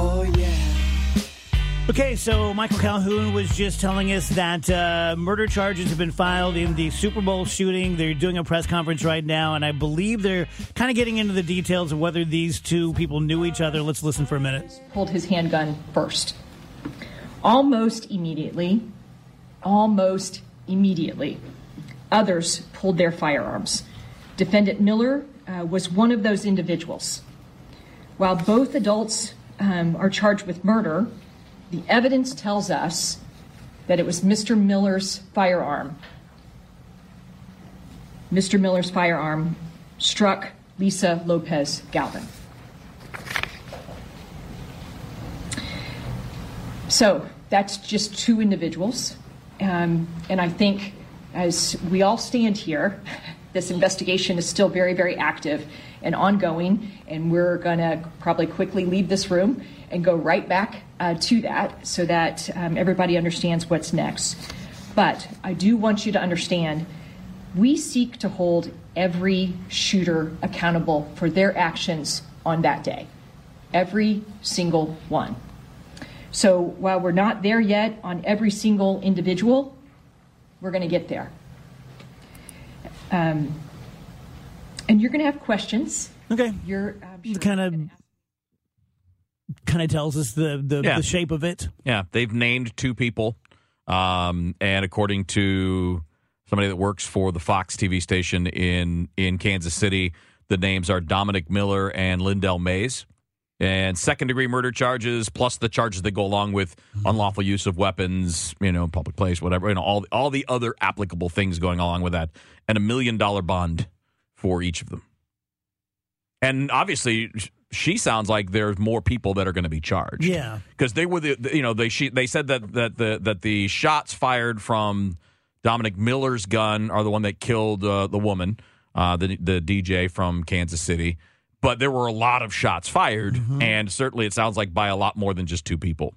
Oh, yeah. Okay, so Michael Calhoun was just telling us that uh, murder charges have been filed in the Super Bowl shooting. They're doing a press conference right now, and I believe they're kind of getting into the details of whether these two people knew each other. Let's listen for a minute. pulled his handgun first. Almost immediately, almost immediately, others pulled their firearms. Defendant Miller uh, was one of those individuals. While both adults um, are charged with murder, the evidence tells us that it was Mr. Miller's firearm. Mr. Miller's firearm struck Lisa Lopez Galvan. So that's just two individuals. Um, and I think as we all stand here, this investigation is still very, very active and ongoing. And we're going to probably quickly leave this room and go right back uh, to that so that um, everybody understands what's next. But I do want you to understand we seek to hold every shooter accountable for their actions on that day. Every single one. So while we're not there yet on every single individual, we're going to get there. Um, and you're going to have questions. Okay. You're um, sure kind of kind of tells us the the, Yeah. the shape of it. Yeah, they've named two people, um, and according to somebody that works for the Fox TV station in in Kansas City, the names are Dominic Miller and Lyndell Mays. And second degree murder charges, plus the charges that go along with unlawful use of weapons, you know, public place, whatever, you know, all all the other applicable things going along with that, and a million dollar bond for each of them. And obviously, she sounds like there's more people that are going to be charged Yeah. because they were the, the- you know they she, they said that that the that the shots fired from Dominic Miller's gun are the one that killed uh, the woman, uh, the the DJ from Kansas City. But there were a lot of shots fired, and certainly it sounds like by a lot more than just two people.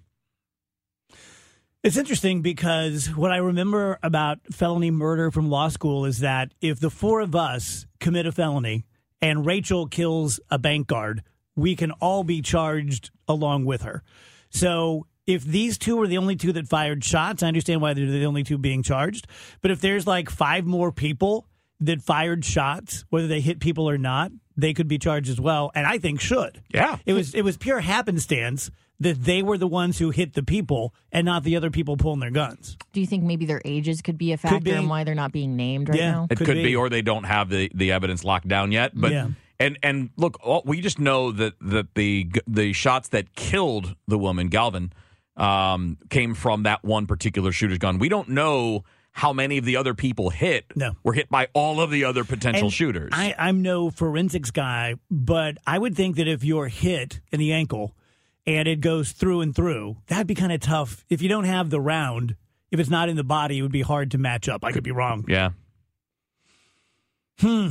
It's interesting because what I remember about felony murder from law school is that if the four of us commit a felony and Rachel kills a bank guard, we can all be charged along with her. So if these two were the only two that fired shots, I understand why they're the only two being charged. But if there's like five more people that fired shots, whether they hit people or not, they could be charged as well, and I think should. Yeah. It was it was pure happenstance that they were the ones who hit the people and not the other people pulling their guns. Do you think maybe their ages could be a factor be. in why they're not being named right Yeah. now? It Could could, be. be. or they don't have the, the evidence locked down yet. But Yeah. and and look, all, we just know that that the the shots that killed the woman Galvan um, came from that one particular shooter's gun. We don't know how many of the other people hit No. were hit by all of the other potential And shooters. I, I'm no forensics guy, but I would think that if you're hit in the ankle and it goes through and through, that'd be kind of tough. If you don't have the round, if it's not in the body, it would be hard to match up. I could be wrong. yeah. Hmm.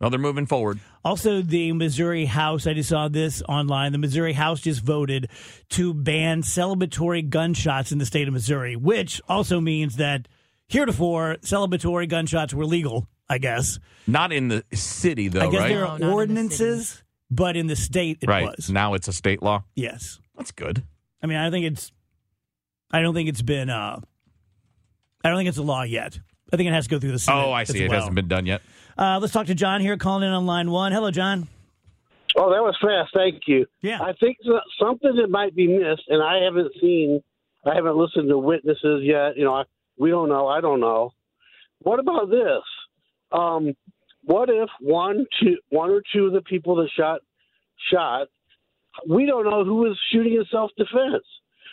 Well, they're moving forward. Also, the Missouri House, I just saw this online. The Missouri House just voted to ban celebratory gunshots in the state of Missouri, which also means that heretofore celebratory gunshots were legal, I guess. Not in the city though, I guess right? there are not in the ordinances, but in the state it right. was. Now it's a state law. Yes. That's good. I mean, I think it's. I don't think it's been. uh I don't think it's a law yet. I think it has to go through the Senate. Oh, I as see. It hasn't been done yet. Uh, let's talk to John here, calling in on line one. Hello, John. Oh, that was fast. Thank you. Yeah. I think something that might be missed, and I haven't seen, I haven't listened to witnesses yet. You know, I, we don't know. I don't know. What about this? Um, what if one, two, one or two of the people that shot, shot, we don't know who was shooting in self-defense.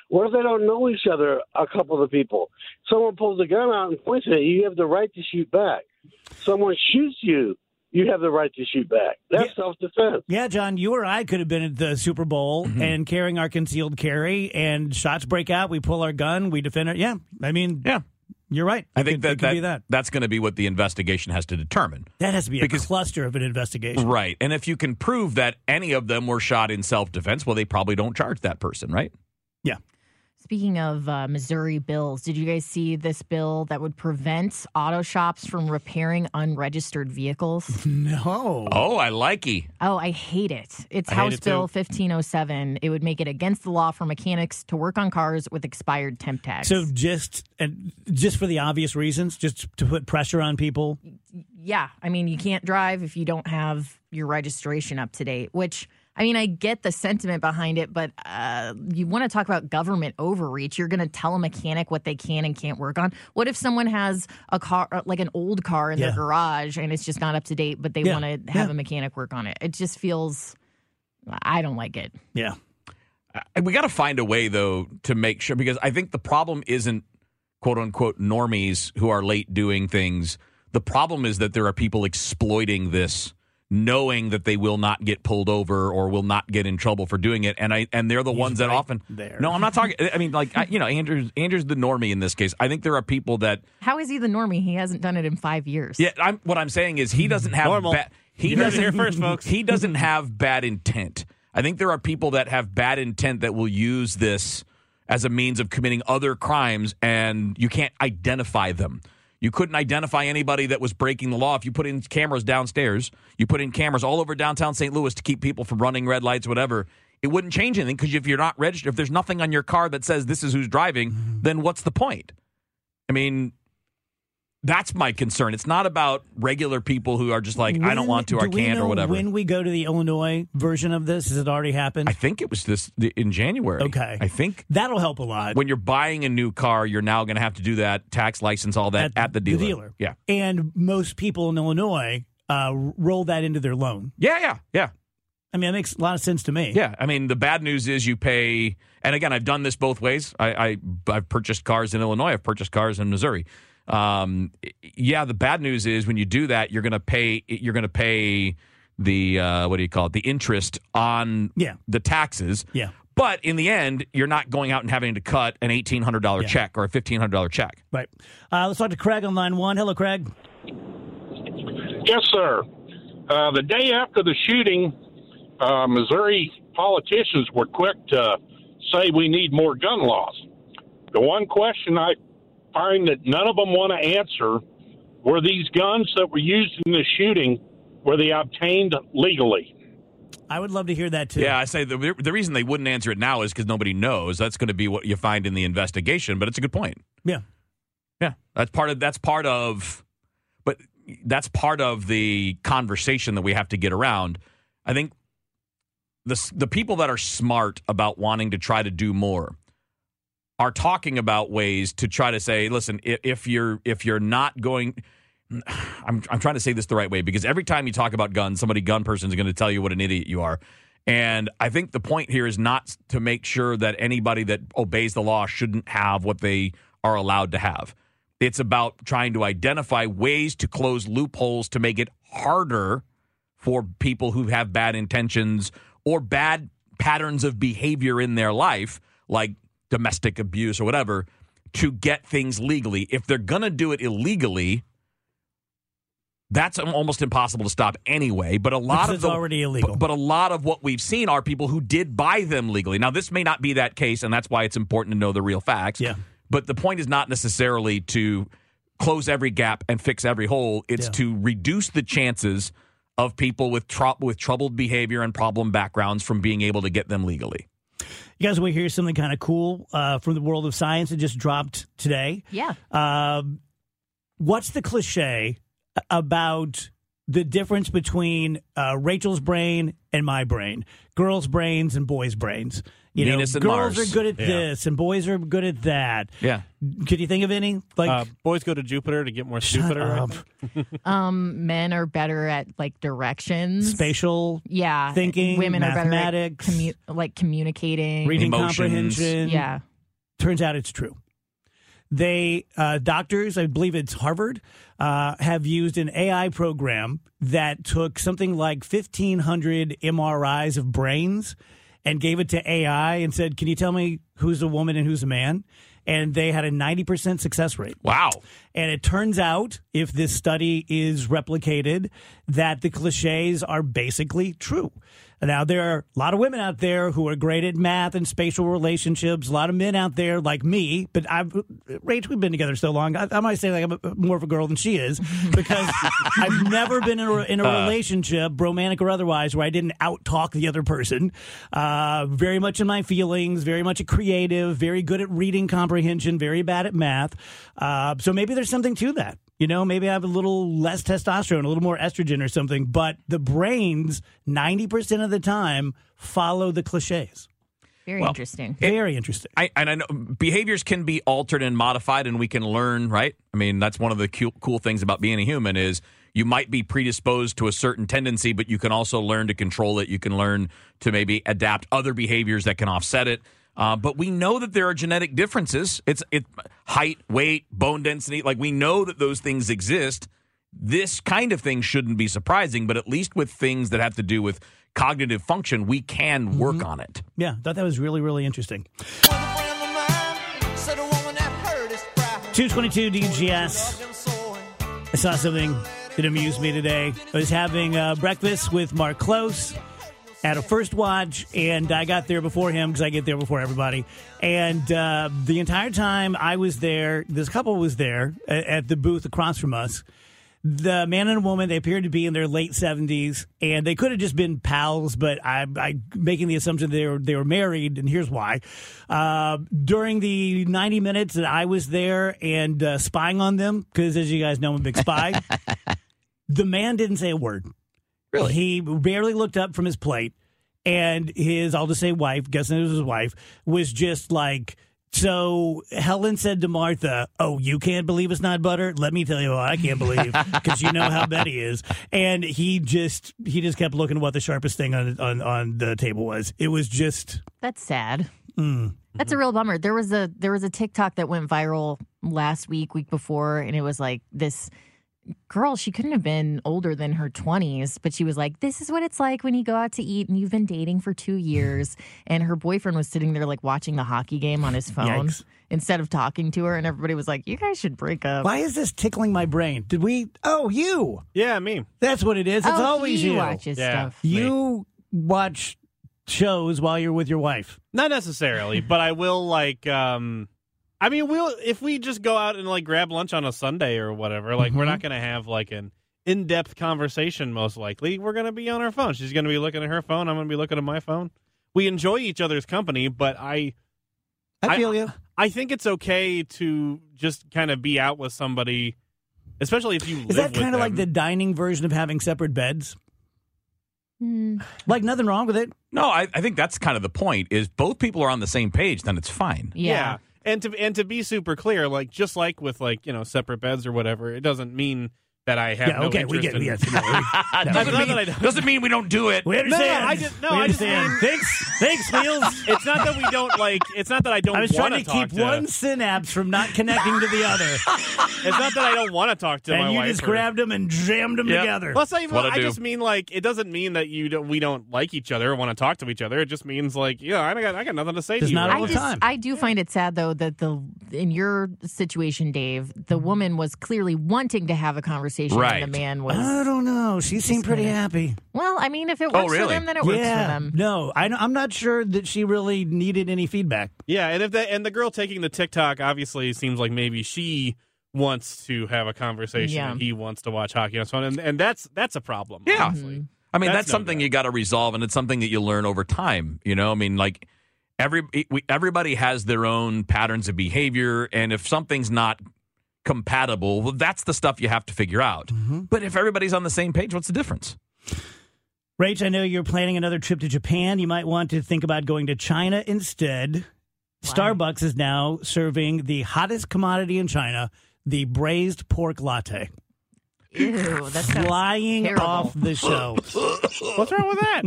What if they don't know each other? A couple of the people. Someone pulls a gun out and points at you. You have the right to shoot back. Someone shoots you. You have the right to shoot back. That's self-defense. Yeah, John, you or I could have been at the Super Bowl Mm-hmm. and carrying our concealed carry, and shots break out. We pull our gun, we defend it. Yeah, I mean, Yeah. You're right. I think could- that, that, that. that's going to be what the investigation has to determine. That has to be a cluster of an investigation. Right. And if you can prove that any of them were shot in self defense, well, they probably don't charge that person, right? Yeah. Speaking of uh, Missouri bills, did you guys see this bill that would prevent auto shops from repairing unregistered vehicles? No. Oh, I like ye. Oh, I hate it. It's I House it too. Bill 1507. It would make it against the law for mechanics to work on cars with expired temp tags. So just and just for the obvious reasons, just to put pressure on people. yeah, I mean, you can't drive if you don't have your registration up to date, which I mean, I get the sentiment behind it, but uh, you want to talk about government overreach. You're going to tell a mechanic what they can and can't work on. What if someone has a car, uh, like an old car in Yeah. their garage, and it's just not up to date, but they Yeah. want to have Yeah. a mechanic work on it? It just feels, I don't like it. Yeah. I- We got to find a way, though, to make sure, because I think the problem isn't quote unquote normies who are late doing things. The problem is that there are people exploiting this, knowing that they will not get pulled over or will not get in trouble for doing it. And I and they're the ones that right often. there. No, I'm not talking. I mean, like I, you know, Andrew's Andrew's the normie in this case. I think there are people that How is he the normie? He hasn't done it in five years. Yeah, I'm, what I'm saying is he doesn't have Normal. ba- he You heard doesn't here first, folks. He doesn't have bad intent. I think there are people that have bad intent that will use this as a means of committing other crimes, and you can't identify them. You couldn't identify anybody that was breaking the law if you put in cameras downstairs. You put in cameras all over downtown St. Louis to keep people from running red lights, whatever. It wouldn't change anything because if you're not registered, if there's nothing on your car that says this is who's driving, then what's the point? I mean, that's my concern. It's not about regular people who are just like, I don't want to, do or can't, or whatever. When we go to the Illinois version of this, has it already happened? I think it was this in January. Okay. I think That'll help a lot. when you're buying a new car, you're now going to have to do that tax license, all that at, the dealer. Yeah. And most people in Illinois uh, roll that into their loan. Yeah, yeah, yeah. I mean, it makes a lot of sense to me. Yeah, I mean, the bad news is you pay, and again, I've done this both ways. I, I I've purchased cars in Illinois. I've purchased cars in Missouri. Um, yeah, the bad news is when you do that, you're going to pay. You're going to pay the uh, what do you call it? The interest on Yeah. the taxes. Yeah. But in the end, you're not going out and having to cut an eighteen hundred dollar Yeah. check or a fifteen hundred dollar check. Right. Uh, let's talk to Craig on line one. Hello, Craig. Yes, sir. Uh, the day after the shooting, uh, Missouri politicians were quick to say we need more gun laws. The one question I find that none of them want to answer were these guns that were used in the shooting were they obtained legally? I would love to hear that too. Yeah, I say the the reason they wouldn't answer it now is because nobody knows. That's going to be what you find in the investigation. But it's a good point. Yeah. Yeah, that's part of that's part of, but that's part of the conversation that we have to get around. I think the the people that are smart about wanting to try to do more are talking about ways to try to say, listen, if, you're if you're not going. I'm I'm trying to say this the right way because every time you talk about guns, somebody gun person is going to tell you what an idiot you are. And I think the point here is not to make sure that anybody that obeys the law shouldn't have what they are allowed to have. It's about trying to identify ways to close loopholes to make it harder for people who have bad intentions or bad patterns of behavior in their life, like domestic abuse or whatever, to get things legally. If they're going to do it illegally, that's almost impossible to stop anyway. But a lot of the, already illegal. But, but a lot of what we've seen are people who did buy them legally. Now, this may not be that case, and that's why it's important to know the real facts. Yeah. But the point is not necessarily to close every gap and fix every hole. It's Yeah. to reduce the chances of people with tr- with troubled behavior and problem backgrounds from being able to get them legally. You guys want to hear something kind of cool uh, from the world of science that just dropped today? Yeah. Um, what's the cliche about the difference between uh, Rachel's brain and my brain, girls' brains and boys' brains. You Venus know, and girls Mars. are good at Yeah. this and boys are good at that. Yeah. Could you think of any? Like, Uh, boys go to Jupiter to get more stupider. I up. think. Um, men are better at like directions, spatial yeah, thinking, Women are better at commu- like communicating. reading Emotions. comprehension. Yeah. turns out it's true. They uh, doctors, I believe it's Harvard, uh, have used an AI program that took something like fifteen hundred MRIs of brains and gave it to AI and said, "Can you tell me who's a woman and who's a man?" And they had a ninety percent success rate. Wow. And it turns out, if this study is replicated, that the cliches are basically true. Now, there are a lot of women out there who are great at math and spatial relationships. A lot of men out there like me, but I've, Rach, we've been together so long. I, I might say like I'm a, more of a girl than she is because I've never been in a, in a relationship, romantic or otherwise, where I didn't out talk the other person. Uh, very much in my feelings, very much a creative, very good at reading comprehension, very bad at math. Uh, so maybe there's something to that. You know, maybe I have a little less testosterone, a little more estrogen or something, but the brains, 90% of the time, follow the cliches. Very Well, interesting. Very interesting. I, and I know behaviors can be altered and modified, and we can learn. Right? I mean, that's one of the cool, cool things about being a human is you might be predisposed to a certain tendency, but you can also learn to control it. You can learn to maybe adapt other behaviors that can offset it. Uh, but we know that there are genetic differences. It's it height, weight, bone density. Like we know that those things exist. This kind of thing shouldn't be surprising, but at least with things that have to do with cognitive function, we can work on it. Yeah, thought that was really, really interesting. 222 DGS. I saw something that amused me today. I was having uh, breakfast with Mark Close at a first watch, and I got there before him because I get there before everybody. And uh, the entire time I was there, this couple was there at, at the booth across from us. The man and a woman, they appeared to be in their late seventies, and they could have just been pals. But I, I making the assumption they were they were married, and here's why. Uh, during the ninety minutes that I was there and uh, spying on them, because as you guys know, I'm a big spy. the man didn't say a word. Really? He barely looked up from his plate, and his, I'll just say wife, guessing it was his wife, was just like, so Helen said to Martha, Oh, you can't believe it's not butter? Let me tell you what I can't believe, because you know how Betty is. And he just, he just kept looking at what the sharpest thing on, on, on the table was. It was just, That's sad. mm. That's a real bummer. There was a there was a TikTok that went viral last week, week before, and it was like this girl. She couldn't have been older than her twenties, but she was like, "This is what it's like when you go out to eat and you've been dating for two years." And her boyfriend was sitting there like watching the hockey game on his phone Yikes. instead of talking to her, and everybody was like, "You guys should break up." why is this tickling my brain? Did we, oh, you. Yeah, me. That's what it is. It's oh, always he you. watches Yeah. stuff. You watch shows while you're with your wife. Not necessarily, but I will like. um I mean, we'll if we just go out and like grab lunch on a Sunday or whatever. Like, we're not going to have like an in-depth conversation. Most likely, we're going to be on our phone. She's going to be looking at her phone. I'm going to be looking at my phone. We enjoy each other's company, but I I feel you. I think it's okay to just kind of be out with somebody, especially if you live Is that with kind of like the dining version of having separate beds? Hmm. Like nothing wrong with it. No, I, I think that's kind of the point. Is both people are on the same page, then it's fine. Yeah. And to and to be super clear, like just like with like you know separate beds or whatever, it doesn't mean that I have Yeah, no okay, we get in. it. Yes, no, we- doesn't, mean, that I don't- doesn't mean we don't do it. we understand. I just- no, we I just understand. mean- thanks, thanks, Wheels. It's not that we don't like. It's not that I don't I was want trying to talk keep one synapse from not connecting to the other, It's not that I don't want to talk to my and you wife. just or- grabbed them and jammed them Yep. together. Well, it's not even, I I just mean like it doesn't mean that you don't, we don't like each other or want to talk to each other. It just means like yeah, I got I got nothing to say Just to you. not right all I the just, time. I do find it sad though that the in your situation, Dave, the woman was clearly wanting to have a conversation, Right. and the man was. I don't know. She seemed pretty kinda- happy. well, I mean, if it Oh, works for them, then it works for yeah. them. No, I, I'm not sure that she really needed any feedback. Yeah, and if the and the girl taking the TikTok obviously seems like maybe she wants to have a conversation Yeah. and he wants to watch hockey on his phone, and, and that's that's a problem. Yeah. honestly. Mm-hmm. I mean, That's that's, no something good. you got to resolve, and it's something that you learn over time. You know, I mean, like every we, everybody has their own patterns of behavior, and if something's not compatible, well, that's the stuff you have to figure out. Mm-hmm. But if everybody's on the same page, what's the difference? Rach, I know you're planning another trip to Japan. You might want to think about going to China instead. Starbucks is now serving the hottest commodity in China, the braised pork latte. Ew, that's sounds Flying terrible. off the shelves. What's wrong with that?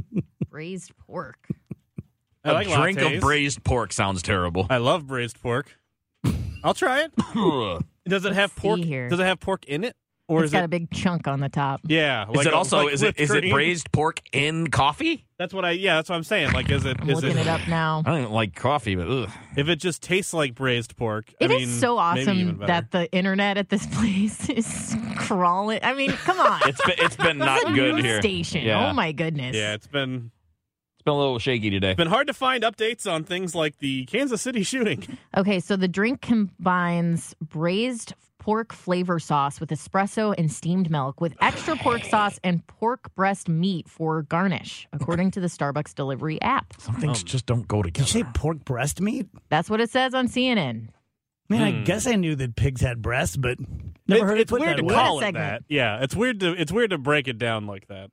braised pork. I a like drink lattes. of braised pork sounds terrible. I love braised pork. I'll try it. Does it have pork? here. Does it have pork in it, or it's is got it? a big chunk on the top. yeah. is like it also like is it is whipped is it braised pork in coffee? That's what I. Yeah, that's what I'm saying. Like, is it? I'm Is looking it? it up now. I don't even like coffee, but ugh. If it just tastes like braised pork, It I is so awesome that the internet at this place is crawling. I mean, come on. it's been, it's been not good here. station. Yeah. Oh my goodness. Yeah, it's been It's been a little shaky today. it's been hard to find updates on things like the Kansas City shooting. Okay, so the drink combines braised pork flavor sauce with espresso and steamed milk with extra pork sauce and pork breast meat for garnish, according to the Starbucks delivery app. Some things just don't go together. Did you say pork breast meat? That's what it says on CNN. I mean, I Hmm. guess I knew that pigs had breasts, but never It- heard it it's put weird that to way. call it that. Yeah, it's weird to it's weird to break it down like that.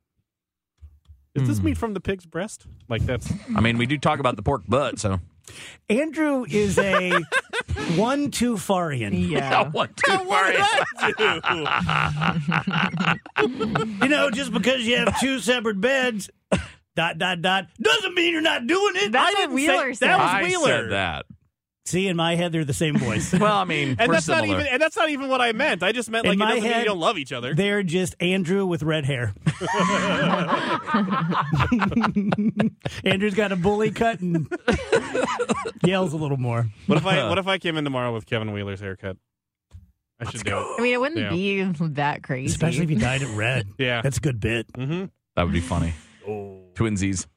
Is this Hmm. meat from the pig's breast? Like that's I mean, we do talk about the pork butt, so Andrew is a one two farian. Yeah. one, two, You know, just because you have two separate beds, dot dot dot, doesn't mean you're not doing it. That's I what didn't Wheeler say, said. That was I Wheeler. said that. See, in my head, they're the same voice. Well, I mean, and we're that's not even and that's not even what I meant. I just meant like it my doesn't mean head, you don't love each other. They're just Andrew with red hair. Andrew's got a bully cut and yells a little more. What if I what if I came in tomorrow with Kevin Wheeler's haircut? I should do it. I mean, it wouldn't Yeah. be that crazy. Especially if you dyed it red. Yeah. That's a good bit. Mm-hmm. that would be funny. Twinsies.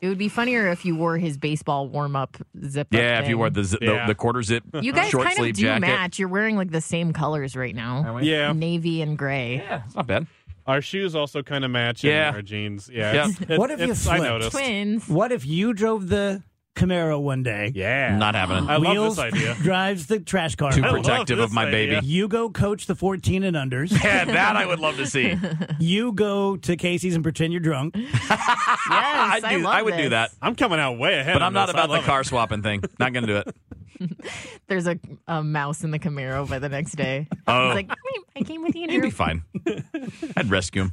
It would be funnier if you wore his baseball warm up zip. Yeah, if you wore the zip, Yeah. the, the quarter zip You guys short kind of sleeve do jacket. match. You're wearing like the same colors right now. Yeah. Navy and gray. Yeah, it's not bad. Our shoes also kind of match. Yeah. Our jeans. Yeah. Yeah. it's- it's- What if you I flipped? noticed. Twins. What if you drove the Camaro one day? Yeah. Not happening. I love Wheels this idea. drives the trash car. Too I love protective of this my baby. You go coach the 14 and unders. Yeah, that I would love to see. You go to Casey's and pretend you're drunk. Yes, I'd I do- love I would do this. that. I'm coming out way ahead. But I'm not this. I about the love it. car swapping thing. Not going to do it. There's a, a mouse in the Camaro by the next day. Oh. He's like, "Meep, I came with you. He'd be fine. I'd rescue him.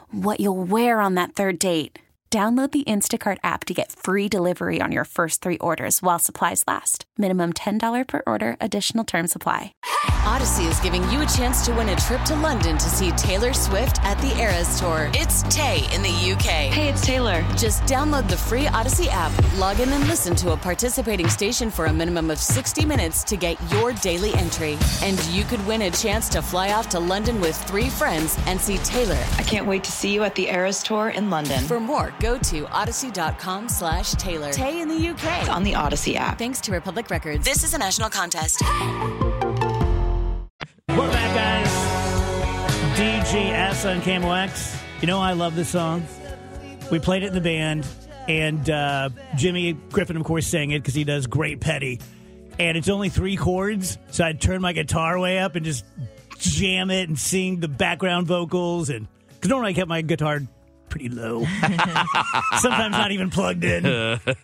what you'll wear on that third date. Download the Instacart app to get free delivery on your first three orders while supplies last. Minimum $10 per order, additional term supply. Audacy is giving you a chance to win a trip to London to see Taylor Swift at the Eras Tour. It's Tay in the UK. Hey, it's Taylor. Just download the free Audacy app, log in and listen to a participating station for a minimum of 60 minutes to get your daily entry. And you could win a chance to fly off to London with three friends and see Taylor. I can't wait to see you at the Eras Tour in London. For more, go to audacy.com slash Taylor. Tay in the UK. It's on the Audacy app. Thanks to Republic Records. This is a national contest. We're back, guys. DGS on KMOX. You know, I love this song. We played it in the band, and uh, Jimmy Griffin, of course, sang it because he does great petty. And it's only three chords, so I'd turn my guitar way up and just jam it and sing the background vocals. And because normally I kept my guitar pretty low, sometimes not even plugged in.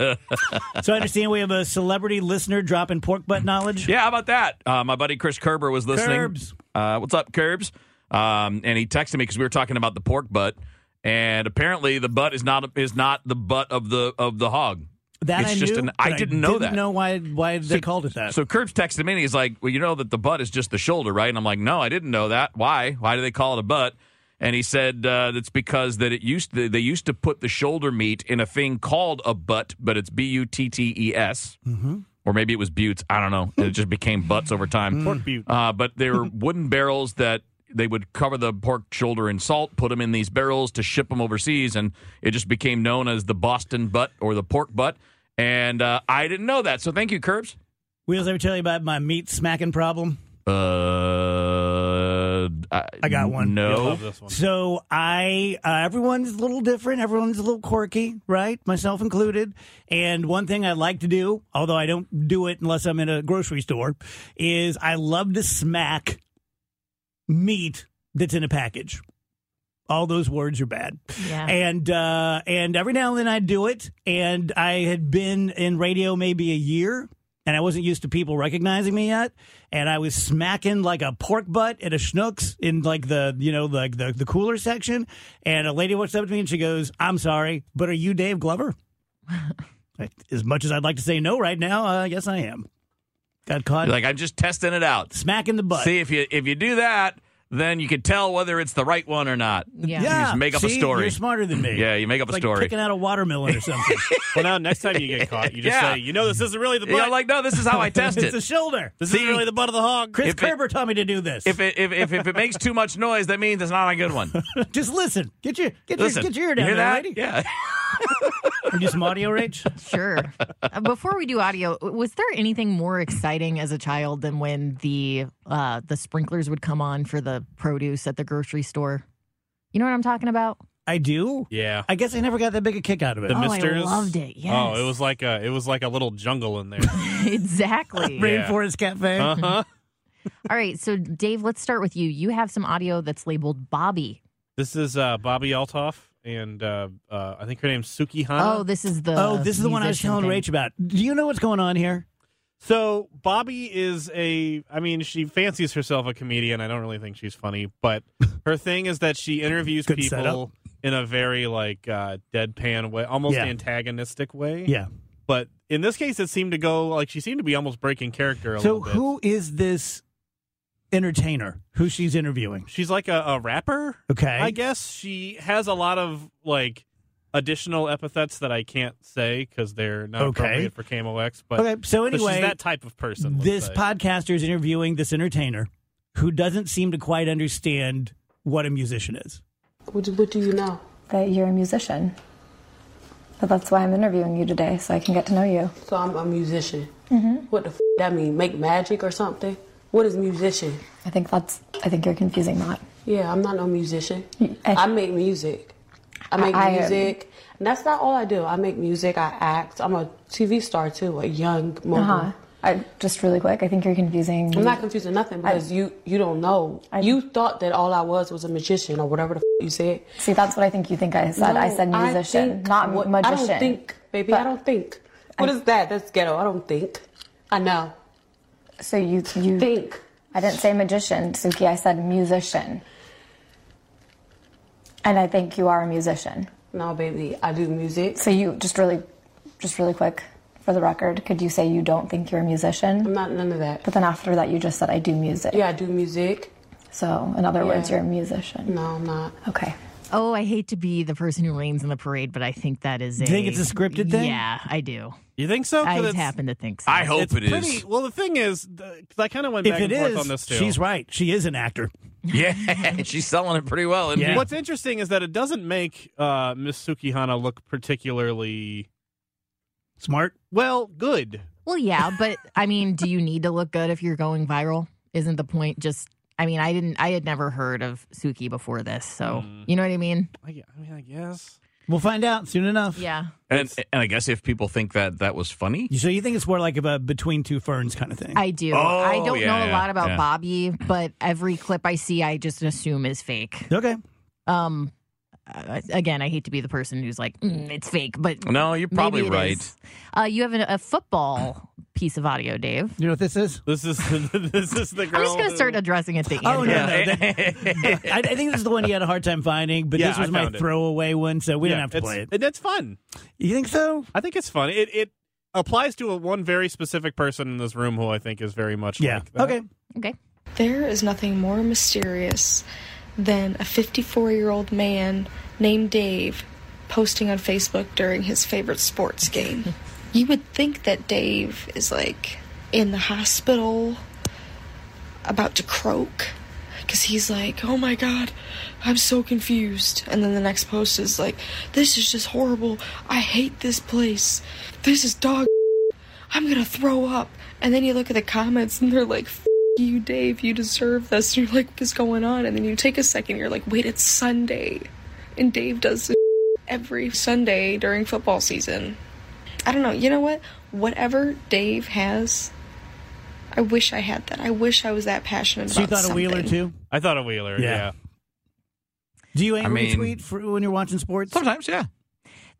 so I understand we have a celebrity listener dropping pork butt knowledge. Yeah, how about that? Uh, my buddy Chris Kerber was listening. Curbs. Uh, what's up, Curbs? Um, and he texted me because we were talking about the pork butt, and apparently the butt is not is not the butt of the of the hog. That it's I just knew, an. I didn't know that. know why why they called it that. So Curbs texted me and he's like, "Well, you know that the butt is just the shoulder, right?" And I'm like, "No, I didn't know that. Why? Why do they call it a butt?" And he said uh, that's because that it used to, they used to put the shoulder meat in a thing called a butt, but it's B U T T E S. Mhm. or maybe it was buttes. I don't know. It just became butts over time. Pork butte. Uh, but they were wooden barrels that they would cover the pork shoulder in salt, put them in these barrels to ship them overseas, and it just became known as the Boston butt or the pork butt. And uh, I didn't know that. So thank you, Curbs. Wheels, ever tell you about my meat smacking problem? Uh, I, I got one. No. So I, uh, everyone's a little different. Everyone's a little quirky, right? Myself included. And one thing I like to do, although I don't do it unless I'm in a grocery store, is I love to smack meat that's in a package. All those words are bad. Yeah. And uh, and every now and then I do it. And I had been in radio maybe a year, and I wasn't used to people recognizing me yet. And I was smacking like a pork butt at a Schnucks in like the you know like the, the cooler section. And a lady walks up to me and she goes, "I'm sorry, but are you Dave Glover?" as much as I'd like to say no right now, uh, yes I am. Got caught You're like I'm just testing it out. smacking the butt. See if you if you do that, then you can tell whether it's the right one or not. Yeah. You just make up a story. You're smarter than me. Yeah, you make up It's a like story. Picking out a watermelon or something. Well, now next time you get caught, you just Yeah. say, "You know, this isn't really the butt. Yeah, I'm like, no, this is how I test it's it. the shoulder. this See, isn't really the butt of the hog." Chris If it- Kerber taught me to do this. If it if, if if it makes too much noise, that means it's not a good one. Just listen. Get your get Listen, your get your ear you down hear there, that? lady. Yeah. And do some audio, rage? Sure. Uh, Before we do audio, was there anything more exciting as a child than when the uh, the sprinklers would come on for the produce at the grocery store? You know what I'm talking about? I do. Yeah. I guess I never got that big a kick out of it. The Oh, I misters. loved it, yes. Oh, it was like a it was like a little jungle in there. exactly. Yeah. Rainforest Cafe. Uh huh. All right, so Dave, let's start with you. You have some audio that's labeled Bobbi. This is uh, Bobbi Althoff, and uh, uh, I think her name's Sukihana. Oh, this is the oh, this is the one I was musician telling thing. Rach about. Do you know what's going on here? So Bobbi is a I mean, she fancies herself a comedian. I don't really think she's funny, but her thing is that she interviews Good people setup. in a very like uh, deadpan way, almost Yeah. antagonistic way. Yeah. But in this case, it seemed to go like she seemed to be almost breaking character a So little bit. who is this entertainer who she's interviewing? She's like a, a rapper. Okay. I guess she has a lot of like additional epithets that I can't say because they're not Okay. appropriate for KMOX. But Okay, so anyway, she's that type of person. This say. podcaster is interviewing this entertainer who doesn't seem to quite understand what a musician is. What do, what do you know? that you're a musician. But that's why I'm interviewing you today, so I can get to know you. So I'm a musician. Mm-hmm. What the f- that mean? Make magic or something? What is musician? I think that's. I think you're confusing that. Yeah, I'm not no musician. I- I make music. I make I- I- music. And that's not all I do. I make music. I act. I'm a TV star too, a young mogul. Uh huh. I just really quick. I think you're confusing. I'm not confusing nothing because you you don't know. you thought that all I was was a magician or whatever the f- you said. See, that's what I think you think I said. I said musician, think not what- magician. I don't think, baby. But I don't think. What I- is that? That's ghetto. I don't think. I know. So you you think. I didn't say magician, Suki. I said musician. And I think you are a musician. No, baby. I do music. So you just really, just really quick, for the record, could you say you don't think you're a musician? I'm not none of that. But then after that, you just said I do music. Yeah, I do music. So in other words, you're a musician. No, I'm not. Okay. Oh, I hate to be the person who rains in the parade, but I think that is a. You think it's a scripted thing? Yeah, I do. You think so? I it's- happen to think so. I hope it's it is. pretty, Well, the thing is, because I kind of went If back it and forth on this too. she's right. She is an actor. Yeah, she's selling it pretty well. Isn't Yeah. What's interesting is that it doesn't make uh, Miss Sukihana look particularly Smart. well good. Well, yeah, but I mean, do you need to look good if you're going viral? Isn't the point just? I mean, I didn't. I had never heard of Suki before this, so Mm. you know what I mean. I, I mean, I guess. We'll find out soon enough. Yeah. And and I guess if people think that that was funny, So you think it's more like a between two ferns kind of thing? I do. Oh, I don't yeah, know a yeah, lot about yeah. Bobbi, but every clip I see, I just assume is fake. okay. Um, uh, again, I hate to be the person who's like, mm, it's fake, but no, you're probably maybe it right. is. Uh, you have a, a football piece of audio, Dave. You know what this is? This is this is the girl. I'm just going to start addressing it to Oh no, no. that- I, I think this is the one you had a hard time finding, but Yeah, this was my it. throwaway one, so we Yeah, didn't have to it's- play it. And that's fun. You think so? I think it's fun. It it applies to a, one very specific person in this room who I think is very much Yeah. like that. Okay. Okay. There is nothing more mysterious than a 54 year old man named Dave posting on Facebook during his favorite sports game. you would think that Dave is like in the hospital about to croak because he's like, oh my god, I'm so confused. And then the next post is like, this is just horrible. I hate this place. This is dog. I'm gonna throw up. And then you look at the comments and they're like, you, Dave, you deserve this. And you're like, what's going on? And then you take a second, you're like, wait, it's Sunday. And Dave does this every Sunday during football season. I don't know. You know what? Whatever Dave has, I wish I had that. I wish I was that passionate So you about thought a Wheeler too? I thought a Wheeler. Yeah. Yeah. Do you angry mean- tweet for when you're watching sports? Sometimes, yeah.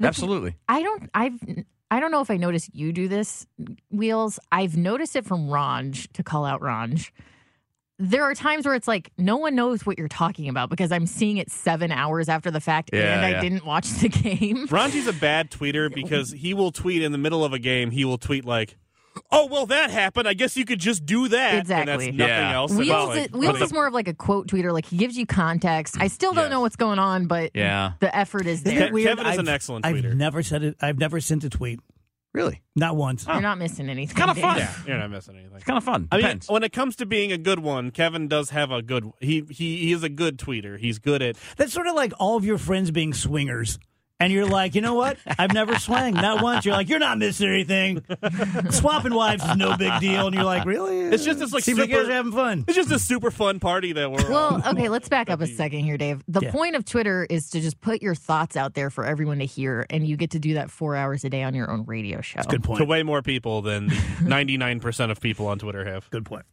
Absolutely. I don't. I've. I don't know if I noticed you do this, mm, Wheels. I've noticed it from Ranj to call out Ranj. There are times where it's like no one knows what you're talking about because I'm seeing it seven hours after the fact Yeah, and I didn't watch the game. Ronji's a bad tweeter because he will tweet in the middle of a game. He will tweet like, "Oh well, that happened. I guess you could just do that." Exactly. And that's nothing Yeah. else. And Wheels, it's like, is, Wheels is more of like a quote tweeter. Like he gives you context. I still don't know what's going on, but Yeah. the effort is there. it weird? Kevin is an I've- excellent I've never said it. I've never sent a tweet. Really? Not once. You're not missing anything. kind of fun. Yeah, you're not missing anything. It's kind of fun. I mean, when it comes to being a good one, Kevin does have a good. He he he is a good tweeter. He's good at. That's sort of like all of your friends being swingers. And you're like, you know what? I've never swung. Not once. You're like, you're not missing anything. Swapping wives is no big deal. And you're like, really? It's just this like See if you super. guys are having fun. It's just a super fun party that we're. Well, okay, let's back up a second here, Dave. The Yeah. point of Twitter is to just put your thoughts out there for everyone to hear, and you get to do that four hours a day on your own radio show. Good point. to way more people than 99% of people on Twitter have. Good point.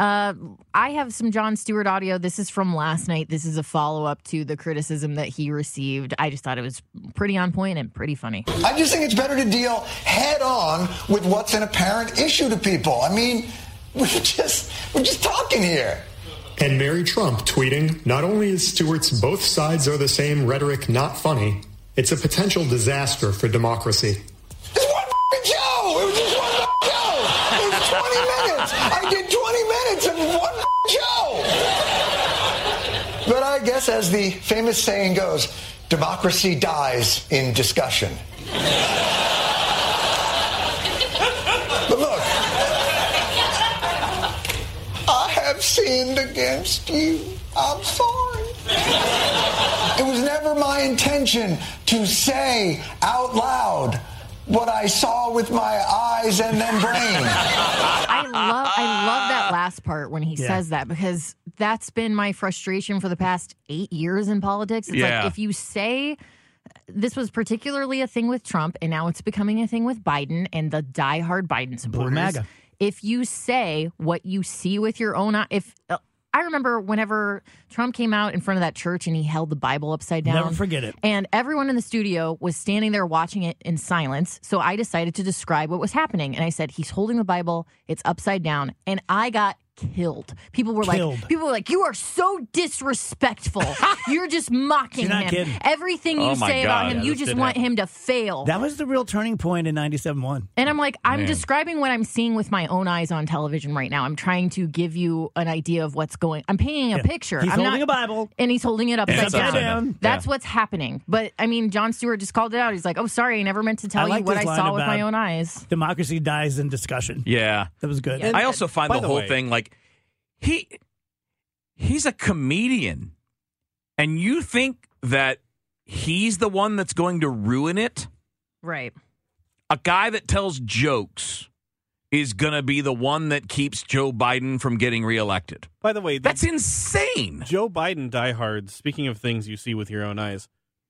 Uh, I have some Jon Stewart audio. This is from last night. This is a follow up to the criticism that he received. I just thought it was pretty on point and pretty funny. I just think it's better to deal head on with what's an apparent issue to people. I mean, we're just we're just talking here. And Mary Trump tweeting, not only is Stewart's both sides are the same rhetoric not funny, it's a potential disaster for democracy. Joe, it was just one Joe. It was 20 minutes. I did 20 minutes of one Joe. But I guess, as the famous saying goes, democracy dies in discussion. But look, I have sinned against you. I'm sorry. It was never my intention to say out loud what I saw with my eyes and then brain. I love I love that last part when he Yeah. says that because that's been my frustration for the past eight years in politics. It's Yeah. like if you say this was particularly a thing with Trump, and now it's becoming a thing with Biden and the diehard Biden supporters. MAGA. If you say what you see with your own eye, if uh, I remember whenever Trump came out in front of that church and he held the Bible upside down. Never forget it. And everyone in the studio was standing there watching it in silence. So I decided to describe what was happening. And I said, He's holding the Bible, it's upside down. And I got killed. People were Killed. like, people were like, you are so disrespectful. You're just mocking You're not him. kidding. Everything you Oh my say about him, Yeah, you just want happen. him to fail. That was the real turning point in 97.1. And I'm like, I'm Man. describing what I'm seeing with my own eyes on television right now. I'm trying to give you an idea of what's going. I'm painting a Yeah. picture. He's I'm holding not, a Bible. and he's holding it upside, it's upside down. down. That's Yeah. what's happening. But I mean, Jon Stewart just called it out. He's like, "Oh, sorry, I never meant to tell I like you what I saw with my own eyes." Democracy dies in discussion. Yeah. That was good. I also find the, the whole way- thing like he he's a comedian, and you think that he's the one that's going to ruin it. Right. A guy that tells jokes is going to be the one that keeps Joe Biden from getting reelected. By the way, that's insane. Joe Biden diehards. Speaking of things you see with your own eyes,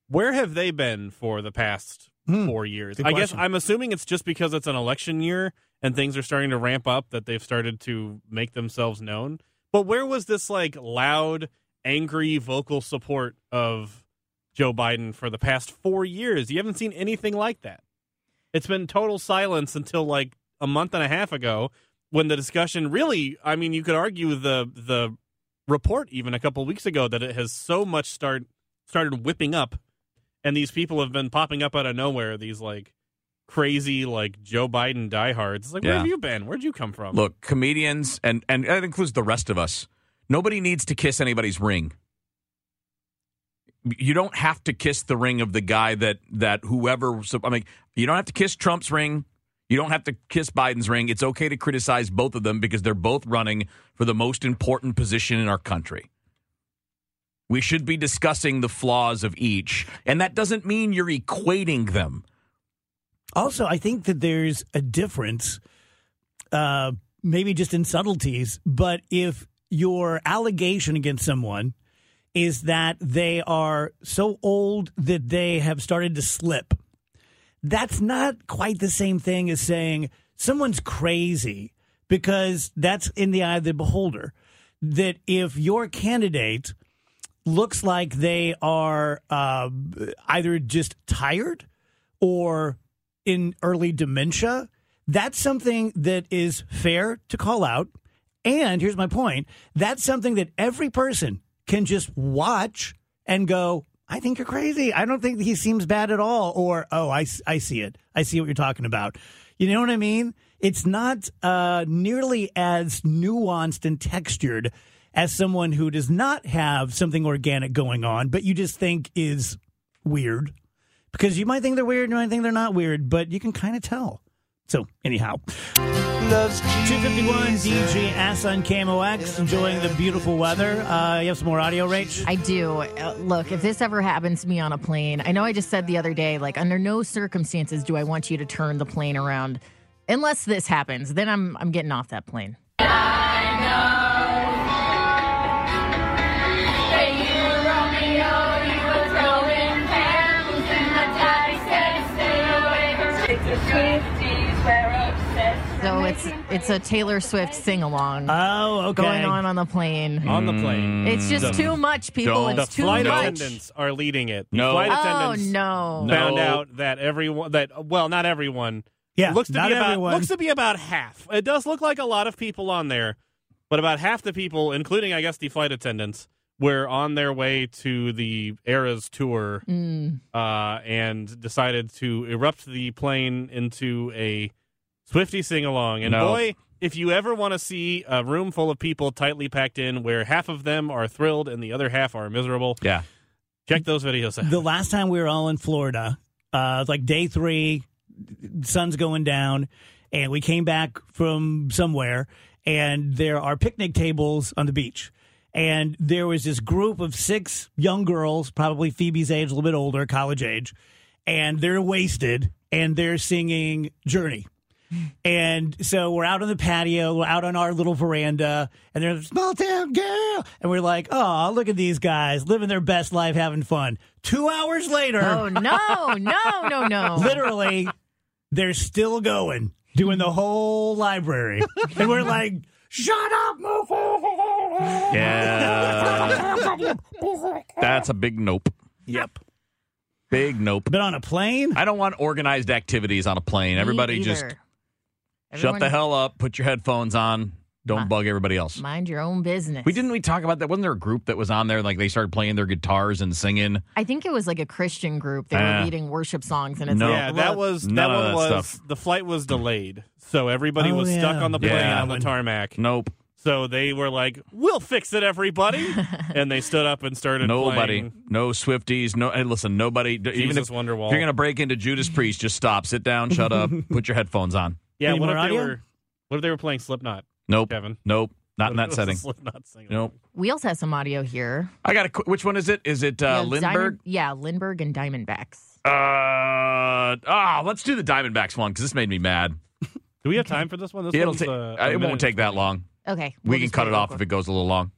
where have they been for the past hmm. four years? Good I guess. I'm assuming it's just because it's an election year and things are starting to ramp up that they've started to make themselves known. But where was this like loud, angry, vocal support of Joe Biden for the past four years? You haven't seen anything like that. It's been total silence until like a month and a half ago when the discussion really I mean you could argue the the report even a couple weeks ago that it has so much start started whipping up and these people have been popping up out of nowhere these like crazy like Joe Biden diehards. It's like where Yeah. have you been? Where'd you come from? Look, comedians and and that includes the rest of us. Nobody needs to kiss anybody's ring. You don't have to kiss the ring of the guy that that whoever. so- I mean, you don't have to kiss Trump's ring. You don't have to kiss Biden's ring. It's okay to criticize both of them because they're both running for the most important position in our country. We should be discussing the flaws of each, and that doesn't mean you're equating them. Also, I think that there's a difference, uh, maybe just in subtleties, but if your allegation against someone is that they are so old that they have started to slip, that's not quite the same thing as saying someone's crazy because that's in the eye of the beholder. That if your candidate looks like they are uh, either just tired or in early dementia, that's something that is fair to call out. And here's my point that's something that every person can just watch and go, I think you're crazy. I don't think he seems bad at all. Or, oh, I, I see it. I see what you're talking about. You know what I mean? It's not uh, nearly as nuanced and textured as someone who does not have something organic going on, but you just think is weird. Because you might think they're weird, you might think they're not weird, but you can kind of tell. So, anyhow. 251 DG S on KMOX, enjoying the beautiful weather. Uh, you have some more audio, Rach? I do. Uh, look, if this ever happens to me on a plane, I know I just said the other day, like, under no circumstances do I want you to turn the plane around. Unless this happens, then I'm I'm getting off that plane. So it's it's a Taylor Swift sing along. Oh, okay. Going on on the plane. On the plane. Mm. It's just The- too much, people. Don't. It's the too flight much. attendants are leading it. The No. flight Oh attendants no! found No. out that everyone that well, not everyone. Yeah, looks to not be about everyone. looks to be about half. It does look like a lot of people on there, but about half the people, including I guess the flight attendants, were on their way to the Eras tour Mm. uh, and decided to erupt the plane into a Swiftie sing along. And No. boy, if you ever want to see a room full of people tightly packed in, where half of them are thrilled and the other half are miserable, Yeah. check those videos out. The last time we were all in Florida, uh, it's like day three, sun's going down, and we came back from somewhere, and there are picnic tables on the beach. And there was this group of six young girls, probably Phoebe's age, a little bit older, college age, and they're wasted and they're singing Journey. And so we're out on the patio, we're out on our little veranda, and there's a small town girl. And we're like, oh, look at these guys living their best life, having fun. Two hours later, Oh no! No! No! No! literally, they're still going, doing the whole library. and we're like, shut up, move Yeah. That's a big nope. Yep. Big nope. But on a plane? I don't want organized activities on a plane. Everybody Me just either. shut the hell up, put your headphones on, don't Mi- bug everybody else. Mind your own business. We didn't we talk about that? Wasn't there a group that was on there like they started playing their guitars and singing? I think it was like a Christian group. They were eh. leading worship songs, and it's No. like, yeah, that look, was that None of one that was stuff. the flight was delayed, so everybody Oh, was stuck yeah. on the plane Yeah. on the tarmac. Nope. So they were like, "We'll fix it, everybody," and they stood up and started. Nobody. playing No Swifties. No. Hey, listen, nobody. even Jesus if, Wonderwall. if you're gonna break into Judas Priest, just stop, sit down, shut up, put your headphones on. Yeah, Any what more if they audio? were? What if they were playing Slipknot? Nope. Kevin. Nope. Not in that if it was a setting. Slipknot singer. Nope. Wheels has some audio here. I got a. qu- Which one is it? Is it uh, Yeah, Lindbergh? Diamond- yeah, Lindbergh and Diamondbacks. Uh, ah, let's do the Diamondbacks one because this made me mad. Do we have time for this one? This It'll one's, take. uh, a it minute won't take that long. Okay, We can cut it off if it goes a little long.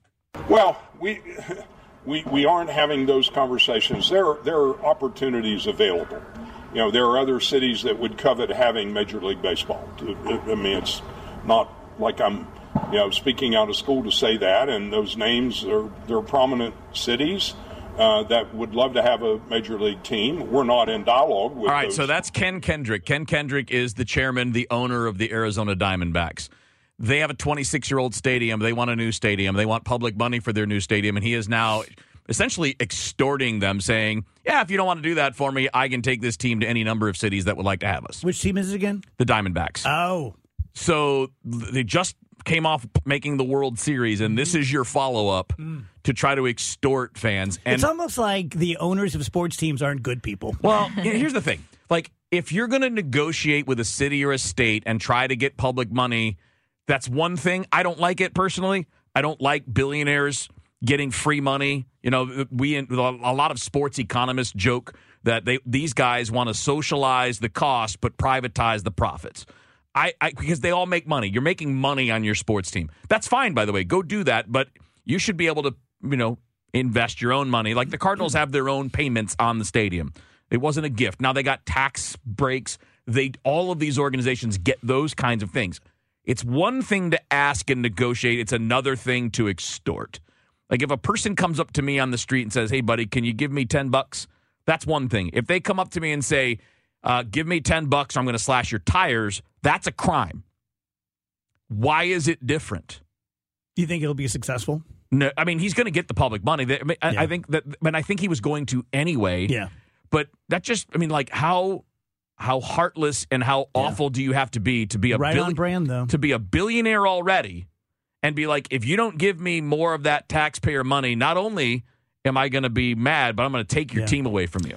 Well, we we we aren't having those conversations. There there are opportunities available. You know, there are other cities that would covet having Major League Baseball. I mean, it's not like I'm you know speaking out of school to say that. And those names are they're prominent cities. Uh, that would love to have a major league team. We're not in dialogue with All right, those so that's Ken Kendrick. Ken Kendrick is the chairman, the owner of the Arizona Diamondbacks. They have a 26 year old stadium. They want a new stadium. They want public money for their new stadium. And he is now essentially extorting them, saying, Yeah, if you don't want to do that for me, I can take this team to any number of cities that would like to have us. Which team is it again? The Diamondbacks. Oh. So they just came off making the World Series, and this mm-hmm. is your follow up mm. to try to extort fans. And it's almost like the owners of sports teams aren't good people. Well, here's the thing. Like, if you're going to negotiate with a city or a state and try to get public money, that's one thing. I don't like it personally. I don't like billionaires getting free money. You know, we a lot of sports economists joke that they these guys want to socialize the cost but privatize the profits. I, I because they all make money. You're making money on your sports team. That's fine, by the way. Go do that, but you should be able to, you know, invest your own money. Like the Cardinals have their own payments on the stadium. It wasn't a gift. Now they got tax breaks. They all of these organizations get those kinds of things. It's one thing to ask and negotiate. It's another thing to extort. Like if a person comes up to me on the street and says, "Hey, buddy, can you give me ten bucks?" That's one thing. If they come up to me and say, uh, "Give me ten bucks, or I'm going to slash your tires," that's a crime. Why is it different? Do you think it'll be successful? No, I mean he's going to get the public money. I, mean, Yeah. I think that, but I think he was going to anyway. Yeah. But that just, I mean, like how how heartless and how awful do you have to be to be a Right billi- on brand, though. to be a billionaire already and be like, if you don't give me more of that taxpayer money, not only am I going to be mad, but I'm going to take your team away from you.